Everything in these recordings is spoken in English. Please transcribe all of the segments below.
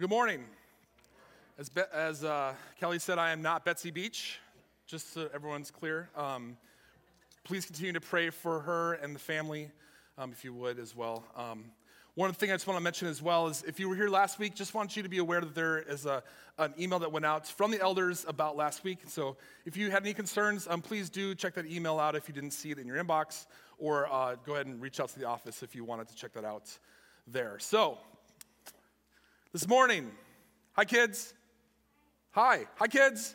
Good morning. As, Be- as uh, Kelly said, I am not Betsy Beach, just so everyone's clear. Um, please continue to pray for her and the family, um, if you would as well. Um, one thing I just want to mention as well is if you were here last week, just want you to be aware that there is a, an email that went out from the elders about last week. So if you had any concerns, um, please do check that email out if you didn't see it in your inbox, or uh, go ahead and reach out to the office if you wanted to check that out there. So, this morning, hi kids. Hi. Hi kids.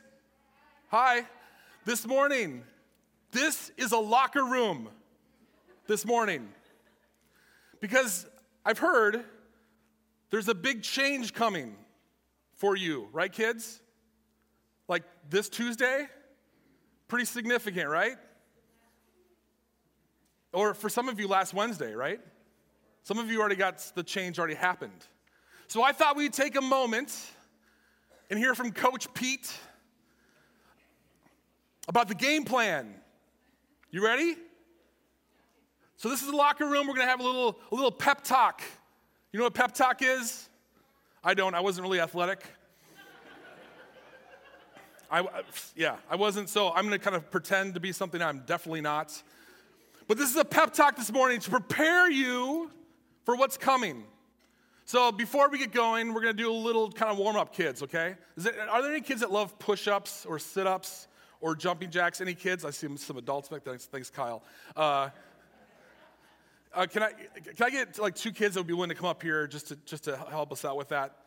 Hi. This morning, this is a locker room. This morning. Because I've heard there's a big change coming for you, right, kids? Like this Tuesday? Pretty significant, right? Or for some of you, last Wednesday, right? Some of you already got the change already happened. So I thought we'd take a moment and hear from Coach Pete about the game plan. You ready? So this is the locker room. We're to have a little, a little pep talk. You know what pep talk is? I don't. I wasn't really athletic. I, yeah, I wasn't. So I'm to kind of pretend to be something I'm definitely not. But this is a pep talk this morning to prepare you for what's coming. So before we get going, we're going to do a little kind of warm up, kids. Okay? Are there any kids that love push ups or sit ups or jumping jacks? Any kids? I see some adults back there. Thanks, Kyle. Uh, uh, can I can I get like two kids that would be willing to come up here just to just to help us out with that?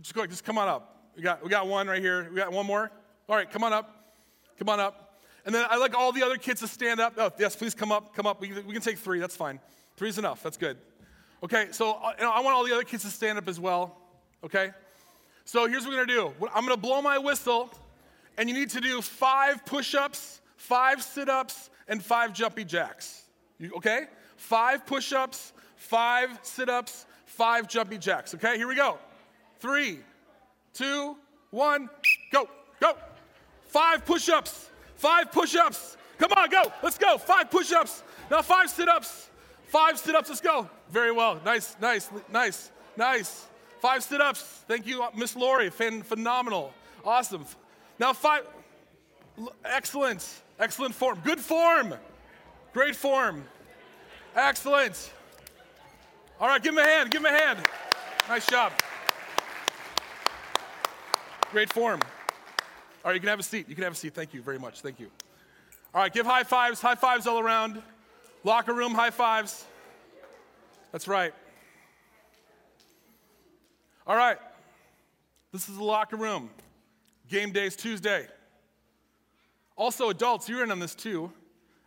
Just go, just come on up. We got we got one right here. We got one more. All right, come on up. Come on up. And then I like all the other kids to stand up. Oh, yes, please come up. Come up. We, we can take three. That's fine. Three's enough. That's good. Okay, so uh, I want all the other kids to stand up as well. Okay? So here's what we're gonna do I'm gonna blow my whistle, and you need to do five push ups, five sit ups, and five jumpy jacks. You, okay? five push ups, five sit ups, five jumpy jacks. Okay, here we go. Three, two, one, go, go. Five push ups, five push ups. Come on, go. Let's go. Five push ups. Now, five sit ups. Five sit ups. Let's go. Very well. Nice, nice, nice, nice. Five sit ups. Thank you, Miss Lori. phenomenal. Awesome. Now, five. Excellent. Excellent form. Good form. Great form. Excellent. All right, give him a hand. Give him a hand. Nice job. Great form. All right, you can have a seat. You can have a seat. Thank you very much. Thank you. All right, give high fives. High fives all around. Locker room high fives. That's right. All right. This is the locker room. Game day is Tuesday. Also, adults, you're in on this too.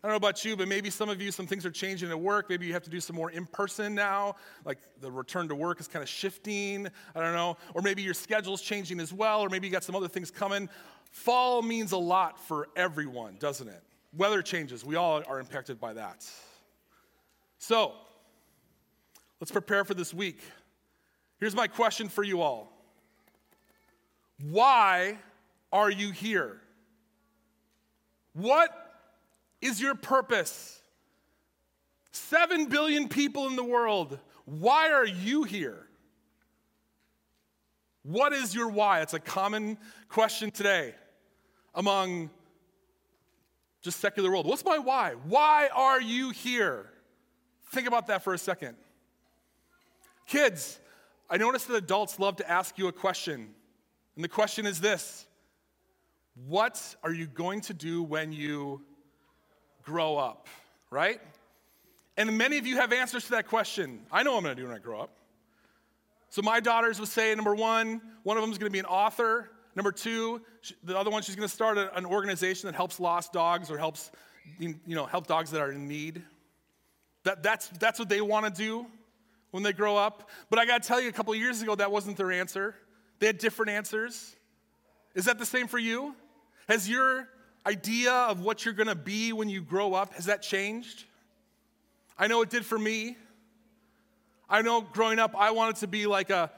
I don't know about you, but maybe some of you, some things are changing at work. Maybe you have to do some more in person now, like the return to work is kind of shifting. I don't know. Or maybe your schedule's changing as well, or maybe you got some other things coming. Fall means a lot for everyone, doesn't it? Weather changes, we all are impacted by that. So, let's prepare for this week. Here's my question for you all Why are you here? What is your purpose? Seven billion people in the world. Why are you here? What is your why? It's a common question today among just secular world. What's my why? Why are you here? Think about that for a second. Kids, I notice that adults love to ask you a question. And the question is this What are you going to do when you grow up, right? And many of you have answers to that question. I know I'm going to do when I grow up. So my daughters would say, number one, one of them is going to be an author. Number two, the other one, she's going to start an organization that helps lost dogs or helps, you know, help dogs that are in need. That, that's, that's what they want to do when they grow up. But I got to tell you, a couple years ago, that wasn't their answer. They had different answers. Is that the same for you? Has your idea of what you're going to be when you grow up, has that changed? I know it did for me. I know growing up, I wanted to be like a,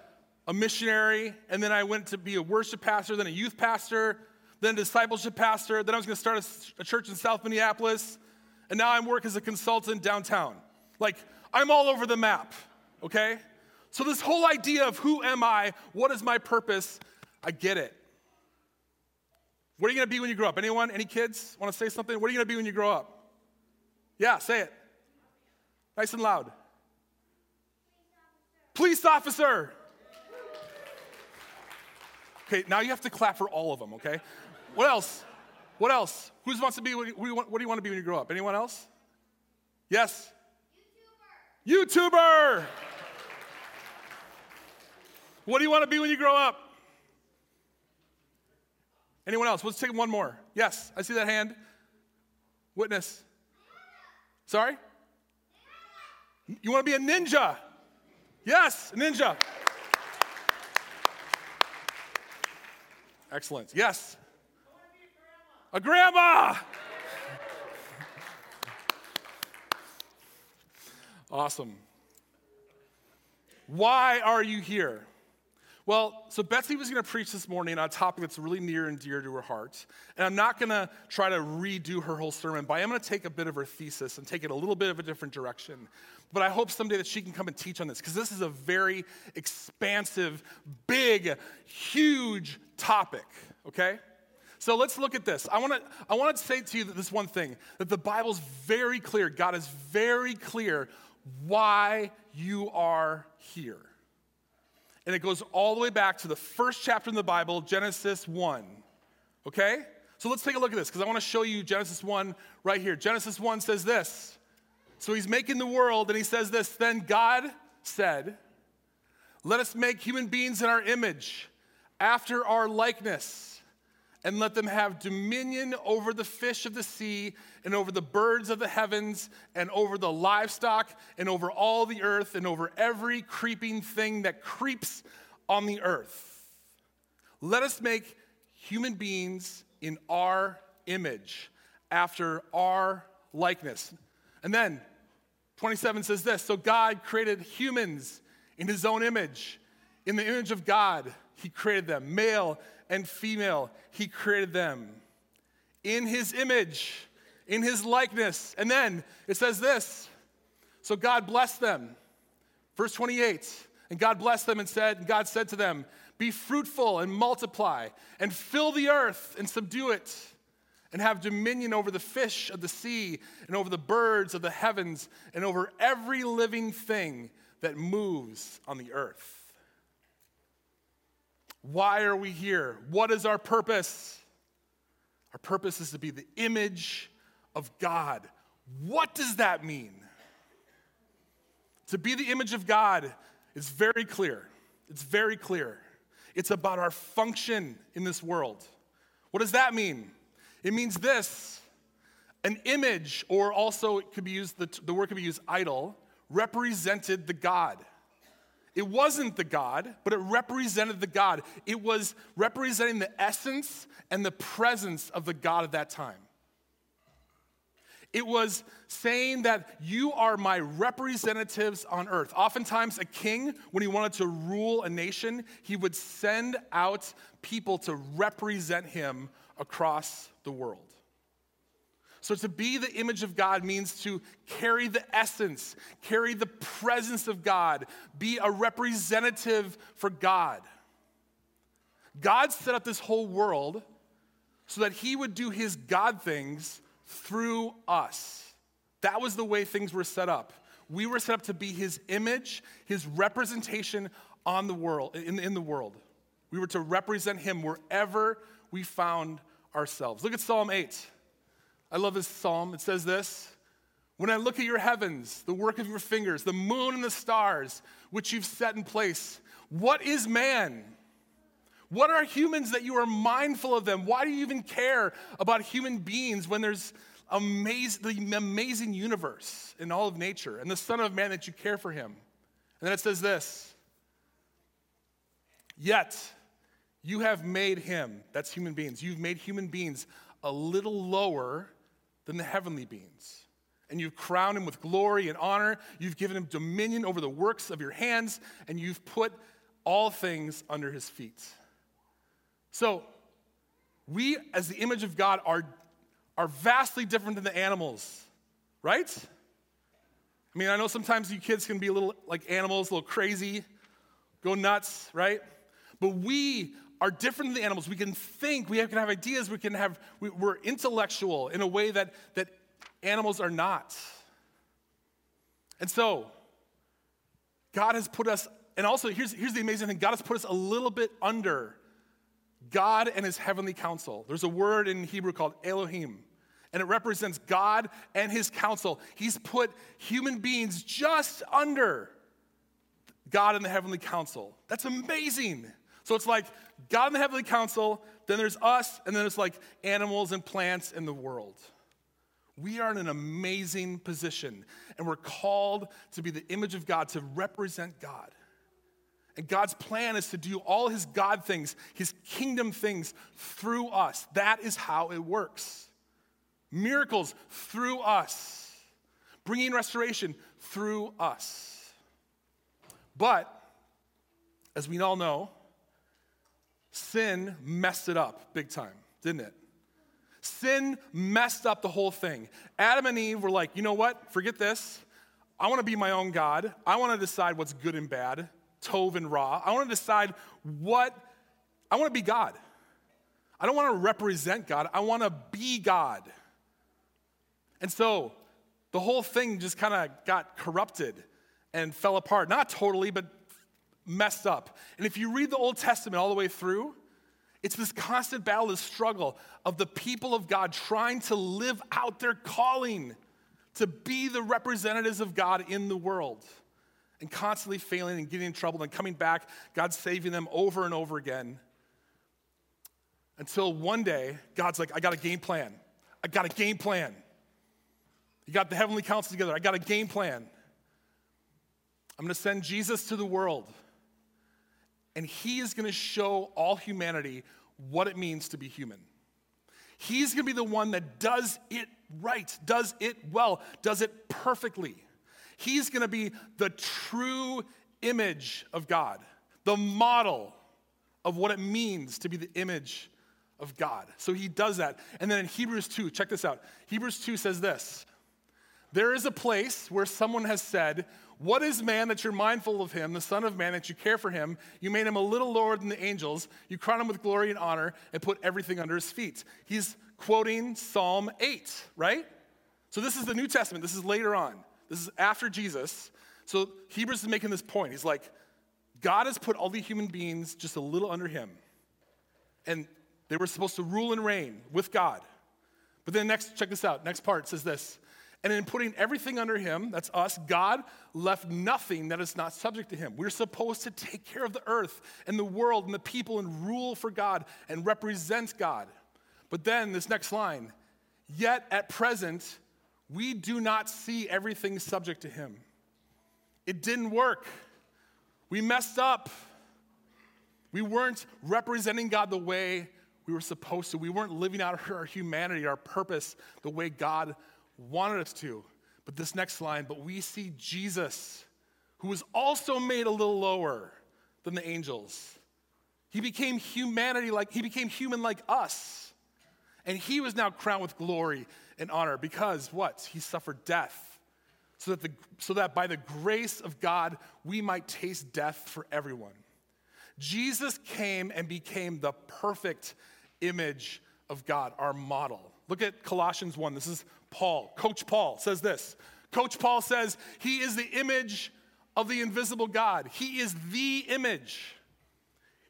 a missionary, and then I went to be a worship pastor, then a youth pastor, then a discipleship pastor. Then I was going to start a, a church in South Minneapolis, and now I'm work as a consultant downtown. Like, I'm all over the map, okay? So, this whole idea of who am I, what is my purpose, I get it. What are you gonna be when you grow up? Anyone? Any kids wanna say something? What are you gonna be when you grow up? Yeah, say it. Nice and loud. Police officer. Okay, now you have to clap for all of them, okay? What else? What else? Who wants to be, what do you want, to be when you grow up? Anyone else? Yes? YouTuber. YouTuber. What do you want to be when you grow up? Anyone else? Let's take one more. Yes, I see that hand. Witness. Sorry? You want to be a ninja? Yes, a ninja. Excellent. Yes. A grandma. awesome. Why are you here? Well, so Betsy was going to preach this morning on a topic that's really near and dear to her heart. And I'm not going to try to redo her whole sermon, but I am going to take a bit of her thesis and take it a little bit of a different direction. But I hope someday that she can come and teach on this because this is a very expansive, big, huge topic, okay? So let's look at this. I want to I want to say to you that this one thing that the Bible's very clear. God is very clear why you are here. And it goes all the way back to the first chapter in the Bible, Genesis 1. Okay? So let's take a look at this because I want to show you Genesis 1 right here. Genesis 1 says this. So he's making the world and he says this Then God said, Let us make human beings in our image, after our likeness and let them have dominion over the fish of the sea and over the birds of the heavens and over the livestock and over all the earth and over every creeping thing that creeps on the earth. Let us make human beings in our image, after our likeness. And then 27 says this So God created humans in his own image. In the image of God, he created them, male and female, he created them in his image, in his likeness. And then it says this So God blessed them. Verse 28 And God blessed them and said, and God said to them, Be fruitful and multiply, and fill the earth and subdue it, and have dominion over the fish of the sea, and over the birds of the heavens, and over every living thing that moves on the earth. Why are we here? What is our purpose? Our purpose is to be the image of God. What does that mean? To be the image of God is very clear. It's very clear. It's about our function in this world. What does that mean? It means this an image, or also it could be used, the, the word could be used idol, represented the God. It wasn't the God, but it represented the God. It was representing the essence and the presence of the God of that time. It was saying that you are my representatives on earth. Oftentimes, a king, when he wanted to rule a nation, he would send out people to represent him across the world. So, to be the image of God means to carry the essence, carry the presence of God, be a representative for God. God set up this whole world so that He would do His God things through us. That was the way things were set up. We were set up to be His image, His representation on the world, in, in the world. We were to represent Him wherever we found ourselves. Look at Psalm 8. I love this psalm. It says this When I look at your heavens, the work of your fingers, the moon and the stars, which you've set in place, what is man? What are humans that you are mindful of them? Why do you even care about human beings when there's amaz- the amazing universe in all of nature and the Son of Man that you care for him? And then it says this Yet you have made him, that's human beings, you've made human beings a little lower than the heavenly beings. And you've crowned him with glory and honor. You've given him dominion over the works of your hands, and you've put all things under his feet. So, we, as the image of God, are, are vastly different than the animals, right? I mean, I know sometimes you kids can be a little like animals, a little crazy, go nuts, right? But we are different than the animals. We can think, we can have ideas, we can have, we, we're intellectual in a way that, that animals are not. And so, God has put us, and also here's, here's the amazing thing God has put us a little bit under God and his heavenly council. There's a word in Hebrew called Elohim, and it represents God and his council. He's put human beings just under God and the heavenly council. That's amazing. So it's like God and the heavenly council, then there's us, and then it's like animals and plants in the world. We are in an amazing position, and we're called to be the image of God, to represent God. And God's plan is to do all his God things, his kingdom things through us. That is how it works. Miracles through us, bringing restoration through us. But, as we all know, sin messed it up big time, didn't it? Sin messed up the whole thing. Adam and Eve were like, you know what? Forget this. I want to be my own God. I want to decide what's good and bad, Tov and Ra. I want to decide what, I want to be God. I don't want to represent God. I want to be God. And so the whole thing just kind of got corrupted and fell apart. Not totally, but messed up. And if you read the Old Testament all the way through, it's this constant battle, this struggle of the people of God trying to live out their calling to be the representatives of God in the world and constantly failing and getting in trouble and coming back, God saving them over and over again. Until one day, God's like, I got a game plan. I got a game plan. You got the heavenly council together. I got a game plan. I'm going to send Jesus to the world and he is going to show all humanity what it means to be human. He's going to be the one that does it right, does it well, does it perfectly. He's going to be the true image of God, the model of what it means to be the image of God. So he does that. And then in Hebrews 2, check this out. Hebrews 2 says this There is a place where someone has said, what is man that you're mindful of him, the Son of Man, that you care for him? You made him a little lower than the angels. You crown him with glory and honor and put everything under his feet. He's quoting Psalm 8, right? So this is the New Testament. This is later on. This is after Jesus. So Hebrews is making this point. He's like, God has put all the human beings just a little under him. And they were supposed to rule and reign with God. But then next, check this out. Next part says this and in putting everything under him, that's us, God left nothing that is not subject to him. We're supposed to take care of the earth and the world and the people and rule for God and represent God. But then this next line, yet at present, we do not see everything subject to him. It didn't work. We messed up. We weren't representing God the way we were supposed to. We weren't living out our humanity, our purpose, the way God wanted us to. But this next line, but we see Jesus, who was also made a little lower than the angels. He became humanity like, he became human like us. And he was now crowned with glory and honor because what? He suffered death. So that, the, so that by the grace of God, we might taste death for everyone. Jesus came and became the perfect image of God, our model. Look at Colossians 1. This is Paul. Coach Paul says this. Coach Paul says, He is the image of the invisible God. He is the image.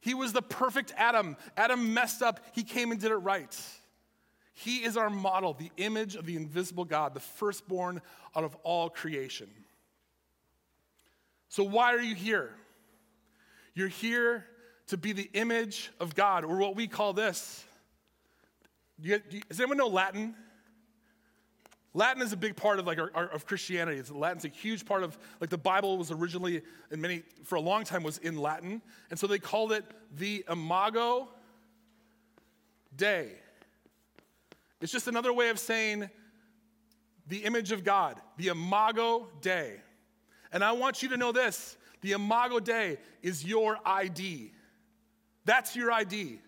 He was the perfect Adam. Adam messed up, he came and did it right. He is our model, the image of the invisible God, the firstborn out of all creation. So, why are you here? You're here to be the image of God, or what we call this you, do you, does anyone know Latin? Latin is a big part of like our, our, of Christianity. It's, Latin's a huge part of like the Bible was originally in many for a long time was in Latin, and so they called it the Imago Dei. It's just another way of saying the image of God, the Imago Dei. And I want you to know this: the Imago Dei is your ID. That's your ID.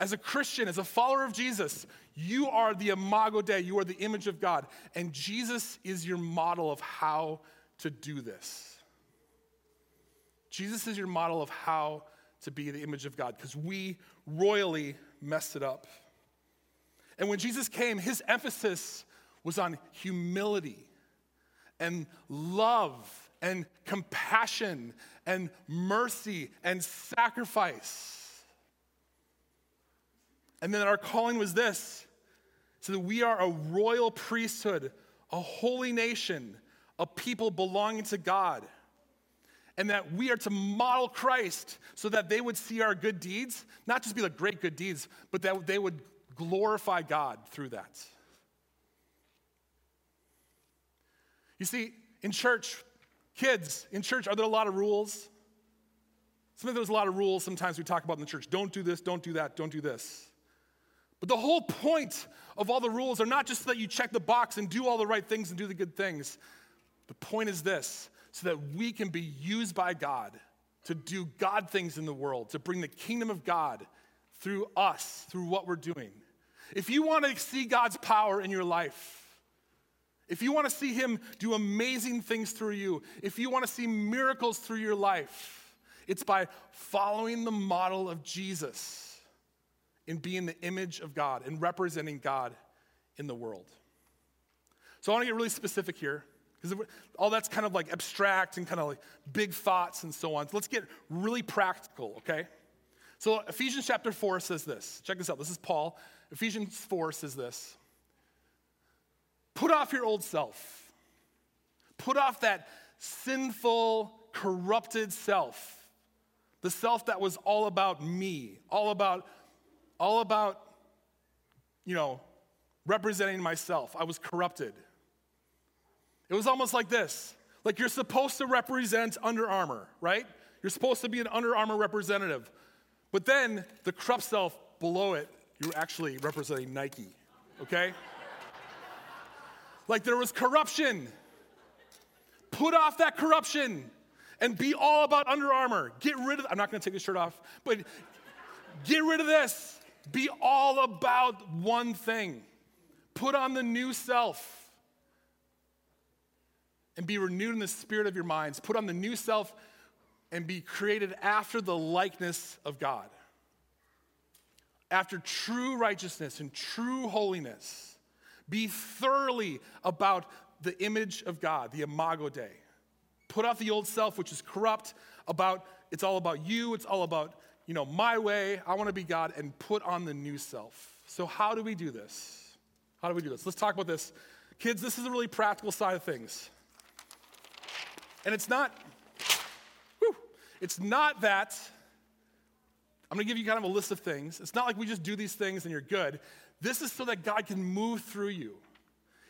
As a Christian, as a follower of Jesus, you are the imago Dei, you are the image of God, and Jesus is your model of how to do this. Jesus is your model of how to be the image of God because we royally messed it up. And when Jesus came, his emphasis was on humility and love and compassion and mercy and sacrifice. And then our calling was this so that we are a royal priesthood, a holy nation, a people belonging to God. And that we are to model Christ so that they would see our good deeds, not just be like great good deeds, but that they would glorify God through that. You see, in church, kids, in church, are there a lot of rules? Sometimes there's a lot of rules sometimes we talk about in the church. Don't do this, don't do that, don't do this. But the whole point of all the rules are not just so that you check the box and do all the right things and do the good things. The point is this so that we can be used by God to do God things in the world, to bring the kingdom of God through us, through what we're doing. If you want to see God's power in your life, if you want to see Him do amazing things through you, if you want to see miracles through your life, it's by following the model of Jesus in being the image of God and representing God in the world. So I want to get really specific here because all that's kind of like abstract and kind of like big thoughts and so on. So let's get really practical, okay? So Ephesians chapter 4 says this. Check this out. This is Paul. Ephesians 4 says this Put off your old self, put off that sinful, corrupted self. The self that was all about me, all about, all about, you know, representing myself. I was corrupted. It was almost like this like you're supposed to represent Under Armour, right? You're supposed to be an Under Armour representative. But then the corrupt self below it you're actually representing Nike, okay? like there was corruption. Put off that corruption and be all about Under Armour. Get rid of, I'm not gonna take this shirt off, but get rid of this. Be all about one thing. Put on the new self and be renewed in the spirit of your minds. Put on the new self and be created after the likeness of God after true righteousness and true holiness. Be thoroughly about the image of God, the imago Dei. Put off the old self, which is corrupt, about it's all about you, it's all about, you know, my way, I want to be God, and put on the new self. So, how do we do this? How do we do this? Let's talk about this. Kids, this is a really practical side of things. And it's not, whew, it's not that I'm to give you kind of a list of things. It's not like we just do these things and you're good. This is so that God can move through you.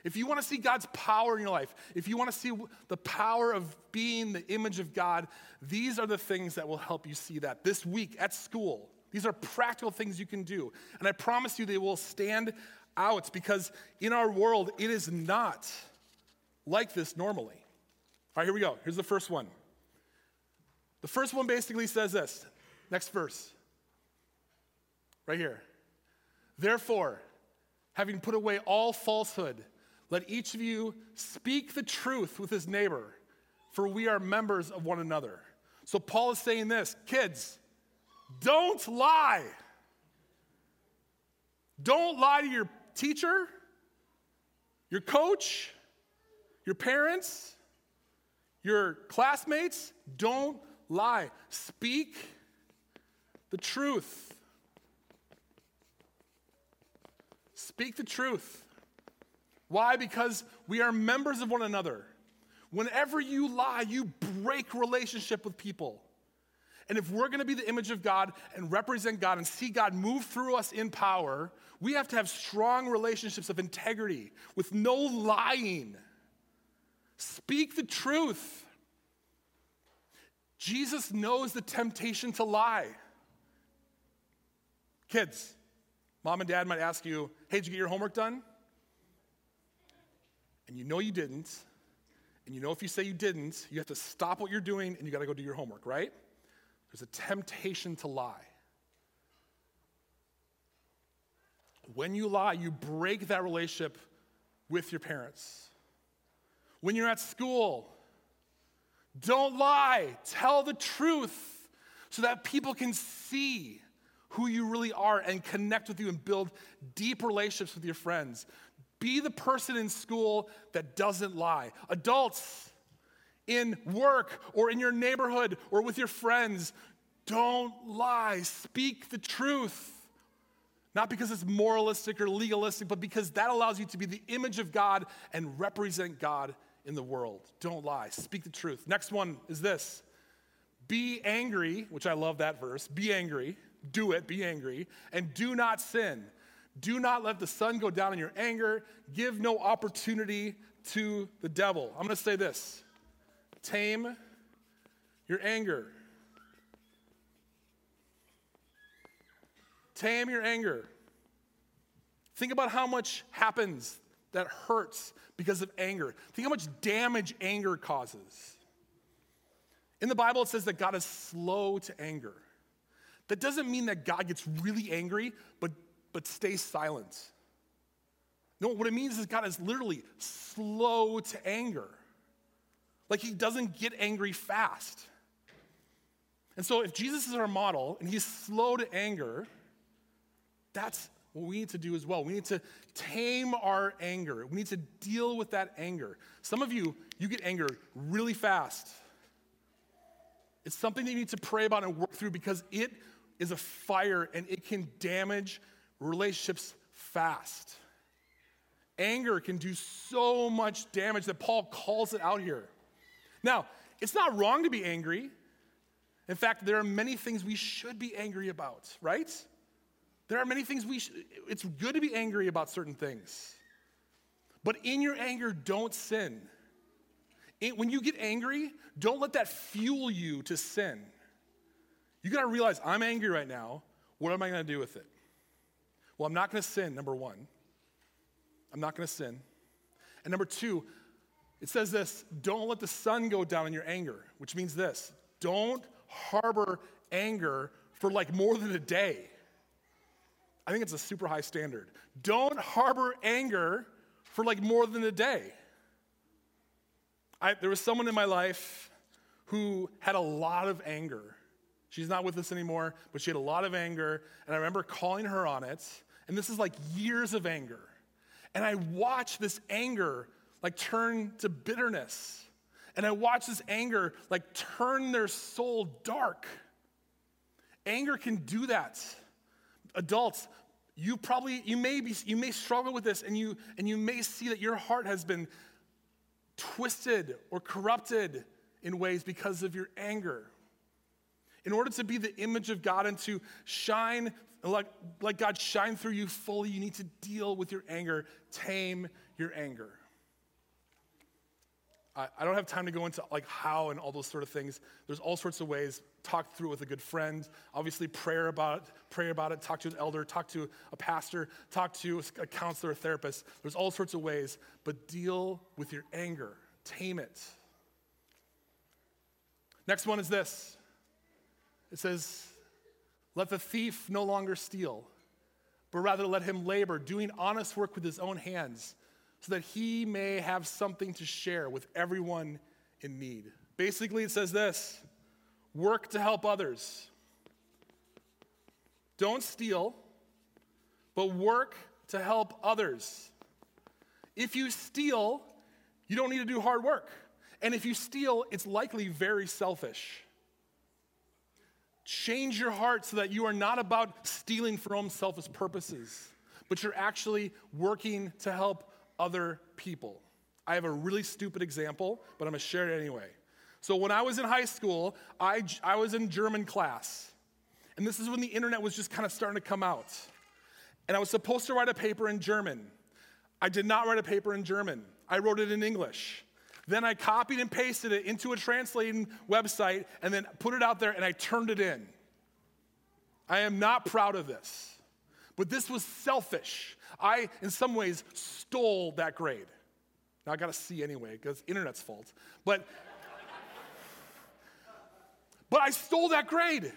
If you want to see God's power in your life, if you want to see the power of being the image of God, these are the things that will help you see that this week at school. These are practical things you can do. And I promise you they will stand out because in our world, it is not like this normally. All right, here we go. Here's the first one. The first one basically says this. Next verse. Right here. Therefore, having put away all falsehood, let each of you speak the truth with his neighbor, for we are members of one another. So Paul is saying this kids, don't lie. Don't lie to your teacher, your coach, your parents, your classmates. Don't lie. Speak the truth. Speak the truth. Why? Because we are members of one another. Whenever you lie, you break relationship with people. And if we're going to be the image of God and represent God and see God move through us in power, we have to have strong relationships of integrity with no lying. Speak the truth. Jesus knows the temptation to lie. Kids, Mom and dad might ask you, hey, did you get your homework done? And you know you didn't. And you know if you say you didn't, you have to stop what you're doing and you got to go do your homework, right? There's a temptation to lie. When you lie, you break that relationship with your parents. When you're at school, Don't lie. Tell the truth so that people can see who you really are and connect with you and build deep relationships with your friends. Be the person in school that doesn't lie. Adults, in work or in your neighborhood or with your friends, don't lie. Speak the truth. Not because it's moralistic or legalistic, but because that allows you to be the image of God and represent God in the world. Don't lie. Speak the truth. Next one is this Be angry, which I love that verse. Be angry. Do it. Be angry. And do not sin. Do not let the sun go down in your anger. Give no opportunity to the devil. I'm going to say this tame your anger. Tame your anger. Think about how much happens that hurts because of anger. Think how much damage anger causes. In the Bible, it says that God is slow to anger. That doesn't mean that God gets really angry, but, but stay silent. No, what it means is God is literally slow to anger. Like he doesn't get angry fast. And so, if Jesus is our model and he's slow to anger, that's what we need to do as well. We need to tame our anger. We need to deal with that anger. Some of you, you get anger really fast. It's something that you need to pray about and work through because it is a fire and it can damage relationships fast. Anger can do so much damage that Paul calls it out here. Now, it's not wrong to be angry. In fact, there are many things we should be angry about, right? There are many things we sh- it's good to be angry about certain things. But in your anger, don't sin. It, when you get angry, don't let that fuel you to sin. You got to realize I'm angry right now. What am I going to do with it? Well, I'm not going to sin, number one. I'm not going to sin. And number two, it says this don't let the sun go down in your anger, which means this don't harbor anger for like more than a day. I think it's a super high standard. Don't harbor anger for like more than a day. I, there was someone in my life who had a lot of anger. She's not with us anymore, but she had a lot of anger. And I remember calling her on it. And this is like years of anger. And I watch this anger like turn to bitterness. And I watch this anger like turn their soul dark. Anger can do that. Adults, you probably you may be you may struggle with this and you and you may see that your heart has been twisted or corrupted in ways because of your anger. In order to be the image of God and to shine like, like God shine through you fully, you need to deal with your anger, tame your anger. I don't have time to go into like how and all those sort of things. There's all sorts of ways. Talk through it with a good friend. Obviously, prayer about it. Pray about it. Talk to an elder. Talk to a pastor. Talk to a counselor, a therapist. There's all sorts of ways. But deal with your anger. Tame it. Next one is this. It says, "Let the thief no longer steal, but rather let him labor, doing honest work with his own hands." so that he may have something to share with everyone in need. Basically, it says this work to help others. Don't steal, but work to help others. If you steal, you don't need to do hard work. And if you steal, it's likely very selfish. Change your heart so that you are not about stealing for own selfish purposes, but you're actually working to help other people. I have a really stupid example, but I'm gonna share it anyway. So, when I was in high school, I, I was in German class. And this is when the internet was just kind of starting to come out. And I was supposed to write a paper in German. I did not write a paper in German, I wrote it in English. Then I copied and pasted it into a translating website and then put it out there and I turned it in. I am not proud of this. But this was selfish. I, in some ways, stole that grade. Now I got a C anyway, because internet's fault. But, but I stole that grade.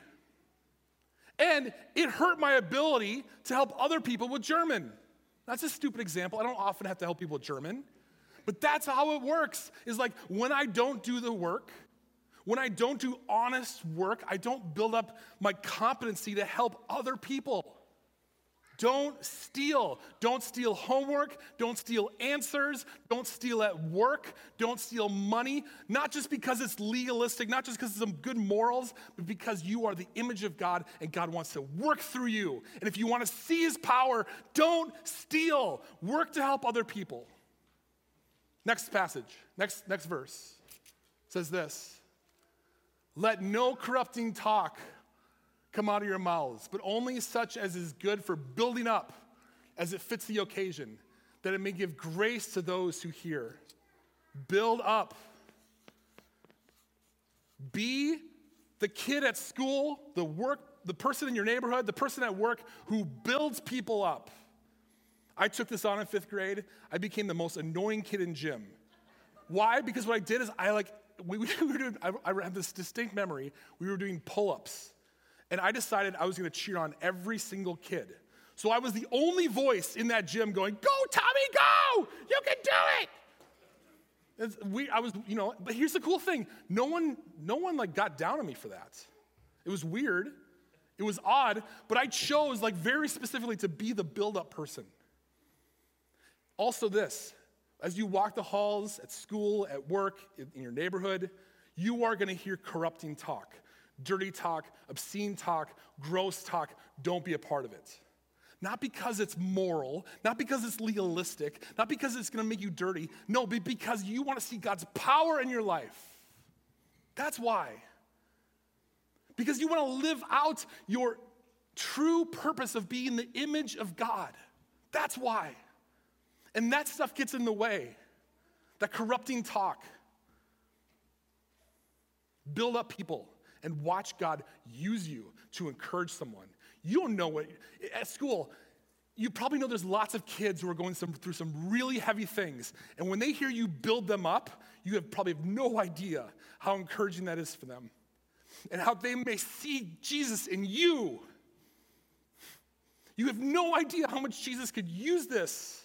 And it hurt my ability to help other people with German. That's a stupid example. I don't often have to help people with German. But that's how it works. Is like when I don't do the work, When I don't do honest work, I don't build up my competency to help other people. Don't steal. Don't steal homework. Don't steal answers. Don't steal at work. Don't steal money. Not just because it's legalistic, not just because of some good morals, but because you are the image of God and God wants to work through you. And if you want to see his power, don't steal. Work to help other people. Next passage, next, next verse says this Let no corrupting talk come out of your mouths, but only such as is good for building up as it fits the occasion, that it may give grace to those who hear. Build up. Be the kid at school, the work, the person in your neighborhood, the person at work who builds people up. I took this on in fifth grade. I became the most annoying kid in gym. Why? Because what I did is I like we, we were doing. I, I have this distinct memory. We were doing pull-ups and I decided I was gonna cheer on every single kid. So I was the only voice in that gym going, Go, Tommy, go! You can do it! we, I was, you know, but here's the cool thing no one, no one like got down on me for that. It was weird, it was odd, but I chose like very specifically to be the build up person. Also, this as you walk the halls at school, at work, in your neighborhood, you are gonna hear corrupting talk dirty talk, obscene talk, gross talk, don't be a part of it. Not because it's moral, not because it's legalistic, not because it's gonna make you dirty, no, but because you wanna see God's power in your life. That's why. Because you wanna live out your true purpose of being the image of God. That's why. And that stuff gets in the way. That corrupting talk. Build up people and watch God use you to encourage someone. You don't know what, at school, you probably know there's lots of kids who are going some, through some really heavy things. And when they hear you build them up, you have probably have no idea how encouraging that is for them and how they may see Jesus in you. You have no idea how much Jesus could use this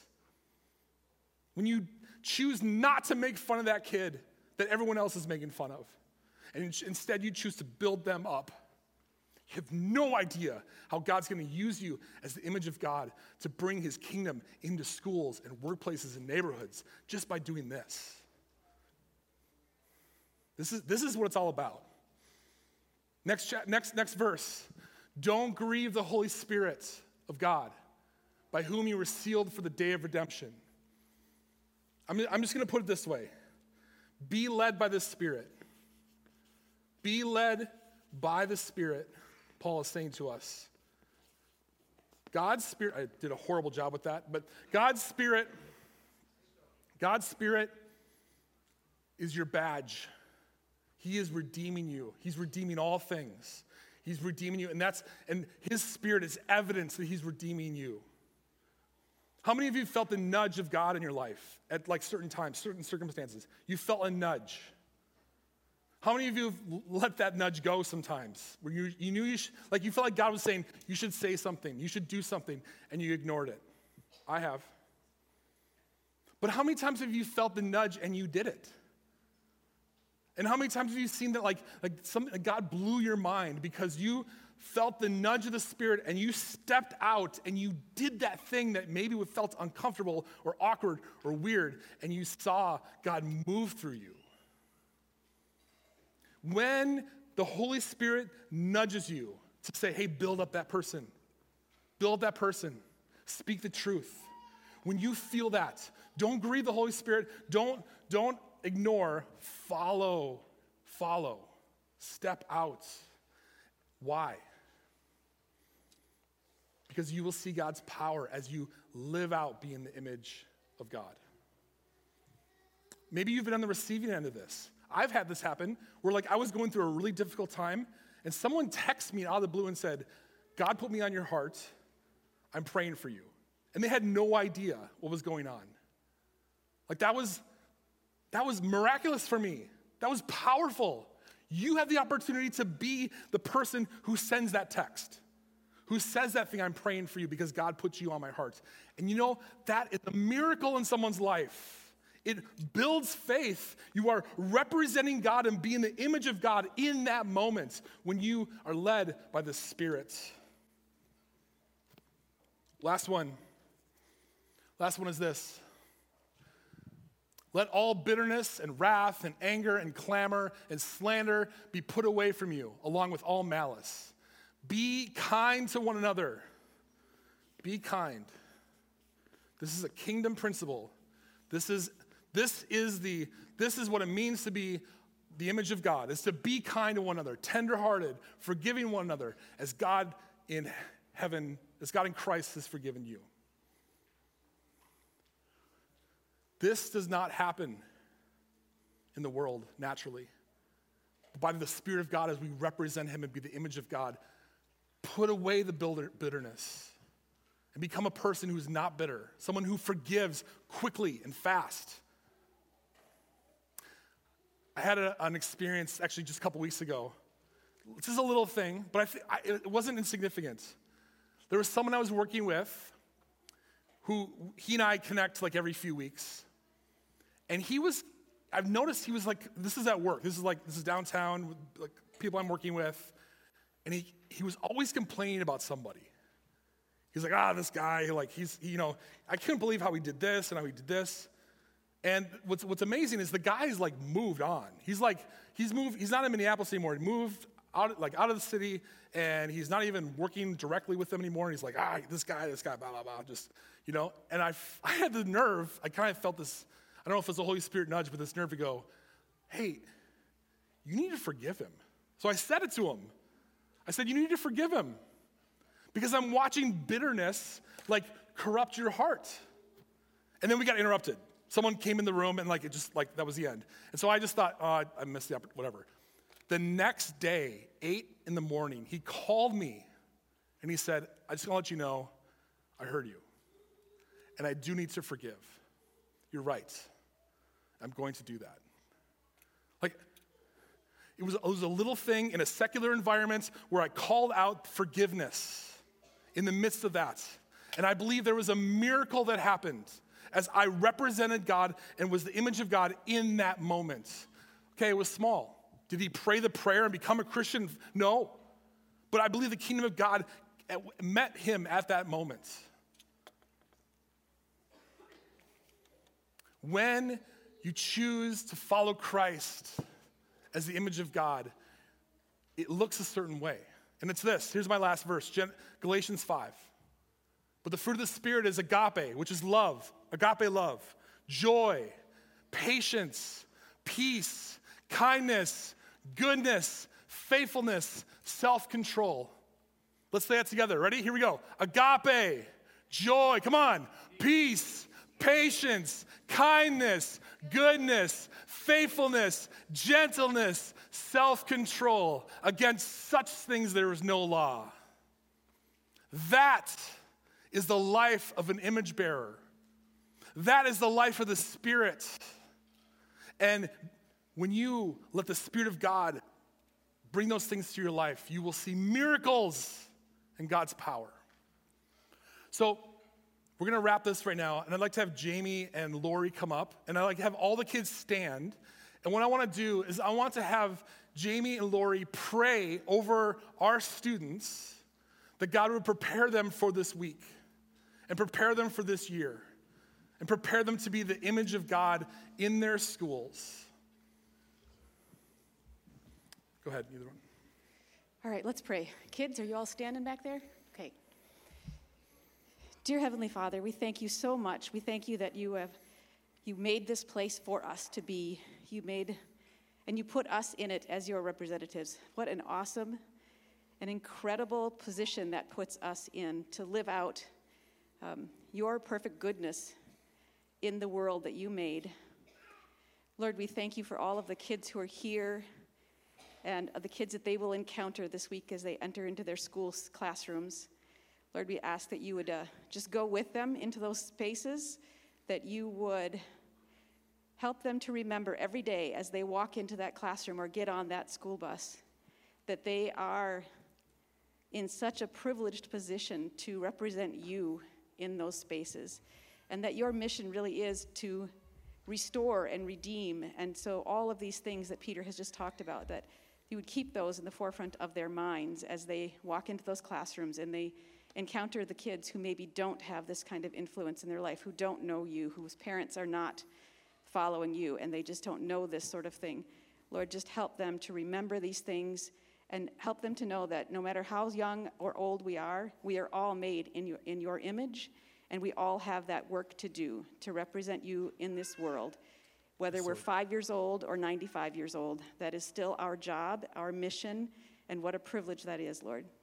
when you choose not to make fun of that kid that everyone else is making fun of and instead you choose to build them up. You have no idea how God's going to use you as the image of God to bring his kingdom into schools and workplaces and neighborhoods just by doing this. This is, this is what it's all about. Next, next, next verse. Don't grieve the Holy Spirit of God, by whom you were sealed for the day of redemption. I'm, I'm just going to put it this way Be led by the Spirit. Be led by the Spirit, Paul is saying to us. God's Spirit, I did a horrible job with that, but God's Spirit, God's Spirit is your badge. He is redeeming you. He's redeeming all things. He's redeeming you, and that's and his spirit is evidence that he's redeeming you. How many of you felt the nudge of God in your life at like certain times, certain circumstances? You felt a nudge. How many of you have let that nudge go sometimes? Where you, you knew you like you felt like God was saying, you should say something, you should do something, and you ignored it? I have. But how many times have you felt the nudge and you did it? And how many times have you seen that like, like some, God blew your mind because you felt the nudge of the Spirit and you stepped out and you did that thing that maybe felt uncomfortable or awkward or weird, and you saw God move through you? When the Holy Spirit nudges you to say, hey, build up that person, build that person, speak the truth. When you feel that, don't grieve the Holy Spirit. Don't, don't ignore. Follow. Follow. Step out. Why? Because you will see God's power as you live out being the image of God. Maybe you've been on the receiving end of this. I've had this happen where, like, I was going through a really difficult time, and someone texted me out of the blue and said, God put me on your heart. I'm praying for you. And they had no idea what was going on. Like, that was, that was miraculous for me. That was powerful. You have the opportunity to be the person who sends that text, who says that thing, I'm praying for you because God put you on my heart. And you know, that is a miracle in someone's life It builds faith. You are representing God and being the image of God in that moment when you are led by the Spirit. Last one. Last one is this. Let all bitterness and wrath and anger and clamor and slander be put away from you, along with all malice. Be kind to one another. Be kind. This is a kingdom principle. This is, this is, the, this is what it means to be the image of God, is to be kind to one another, tenderhearted, forgiving one another, as God in heaven, as God in Christ has forgiven you. This does not happen in the world naturally. But By the Spirit of God, as we represent Him and be the image of God, put away the bitterness and become a person who's not bitter, someone who forgives quickly and fast. I had a, an experience actually just a couple weeks ago. This is a little thing, but I th- I, it wasn't insignificant. There was someone I was working with who he and I connect like every few weeks. And he was, I've noticed he was like, this is at work. This is like, this is downtown, with, like people I'm working with. And he, he was always complaining about somebody. He's like, ah, this guy, like, he's, you know, I couldn't believe how he did this and how he did this. And what's, what's amazing is the guy's like moved on. He's like, he's moved, he's not in Minneapolis anymore. He moved out, like out of the city and he's not even working directly with them anymore. And he's like, ah, this guy, this guy, blah, blah, blah, just, you know. And I, I had the nerve, I kind of felt this, I don't know if it's a Holy Spirit nudge, but this nerve to go, hey, you need to forgive him. So I said it to him. I said, You need to forgive him because I'm watching bitterness like corrupt your heart. And then we got interrupted. Someone came in the room and like it just like that was the end. And so I just thought, oh, I missed the whatever. The next day, eight in the morning, he called me and he said, I just want to let you know, I heard you. And I do need to forgive. You're right. I'm going to do that. Like, it was, it was a little thing in a secular environment where I called out forgiveness in the midst of that. And I believe there was a miracle that happened as I represented God and was the image of God in that moment. Okay, it was small. Did he pray the prayer and become a Christian? No. But I believe the kingdom of God met him at that moment. When you choose to follow Christ as the image of God, it looks a certain way. And it's this here's my last verse Galatians 5. But the fruit of the Spirit is agape, which is love, agape love, joy, patience, peace, kindness, goodness, faithfulness, self control. Let's say that together. Ready? Here we go. Agape, joy, come on, peace, patience, kindness, goodness, faithfulness, gentleness, self control. Against such things there is no law. That is the life of an image bearer. That is the life of the Spirit. And when you let the Spirit of God bring those things to your life, you will see miracles in God's power. So, we're going to wrap this right now, and I'd like to have Jamie and Lori come up, and I'd like to have all the kids stand. And what I want to do is I want to have Jamie and Lori pray over our students that God would prepare them for this week and prepare them for this year and prepare them to be the image of God in their schools. Go ahead, either one. All right, let's pray. Kids, are you all standing back there? Dear Heavenly Father, we thank you so much. We thank you that you have you made this place for us to be. You made and you put us in it as your representatives. What an awesome an incredible position that puts us in to live out um, your perfect goodness in the world that you made. Lord, we thank you for all of the kids who are here and the kids that they will encounter this week as they enter into their school classrooms. Lord, we ask that you would uh, just go with them into those spaces, that you would help them to remember every day as they walk into that classroom or get on that school bus that they are in such a privileged position to represent you in those spaces, and that your mission really is to restore and redeem. And so, all of these things that Peter has just talked about, that you would keep those in the forefront of their minds as they walk into those classrooms and they encounter the kids who maybe don't have this kind of influence in their life, who don't know you, whose parents are not following you, and they just don't know this sort of thing. Lord, just help them to remember these things and help them to know that no matter how young or old we are, we are all made in your, in your image, and we all have that work to do to represent you in this world. Whether we're five years old or 95 years old, that is still our job, our mission, and what a privilege that is, Lord. Lord.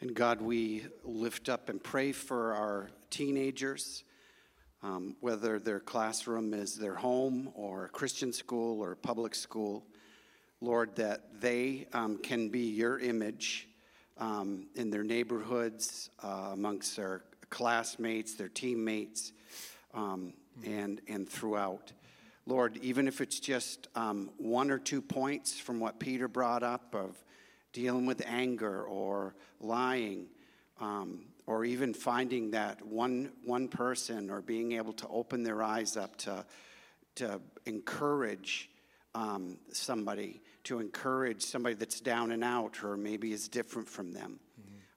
And God, we lift up and pray for our teenagers, um, whether their classroom is their home or a Christian school or a public school. Lord, that they um, can be your image um, in their neighborhoods, uh, amongst their classmates, their teammates, um, and, and throughout. Lord, even if it's just um, one or two points from what Peter brought up of dealing with anger or lying, um, or even finding that one, one person or being able to open their eyes up to, to encourage um, somebody, to encourage somebody that's down and out or maybe is different from them.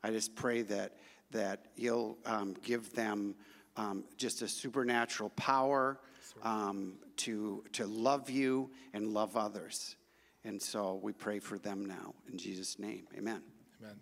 I just pray that, that you'll um, give them um, just a supernatural power um, to, to love you and love others. And so we pray for them now. In Jesus' name, amen. Amen.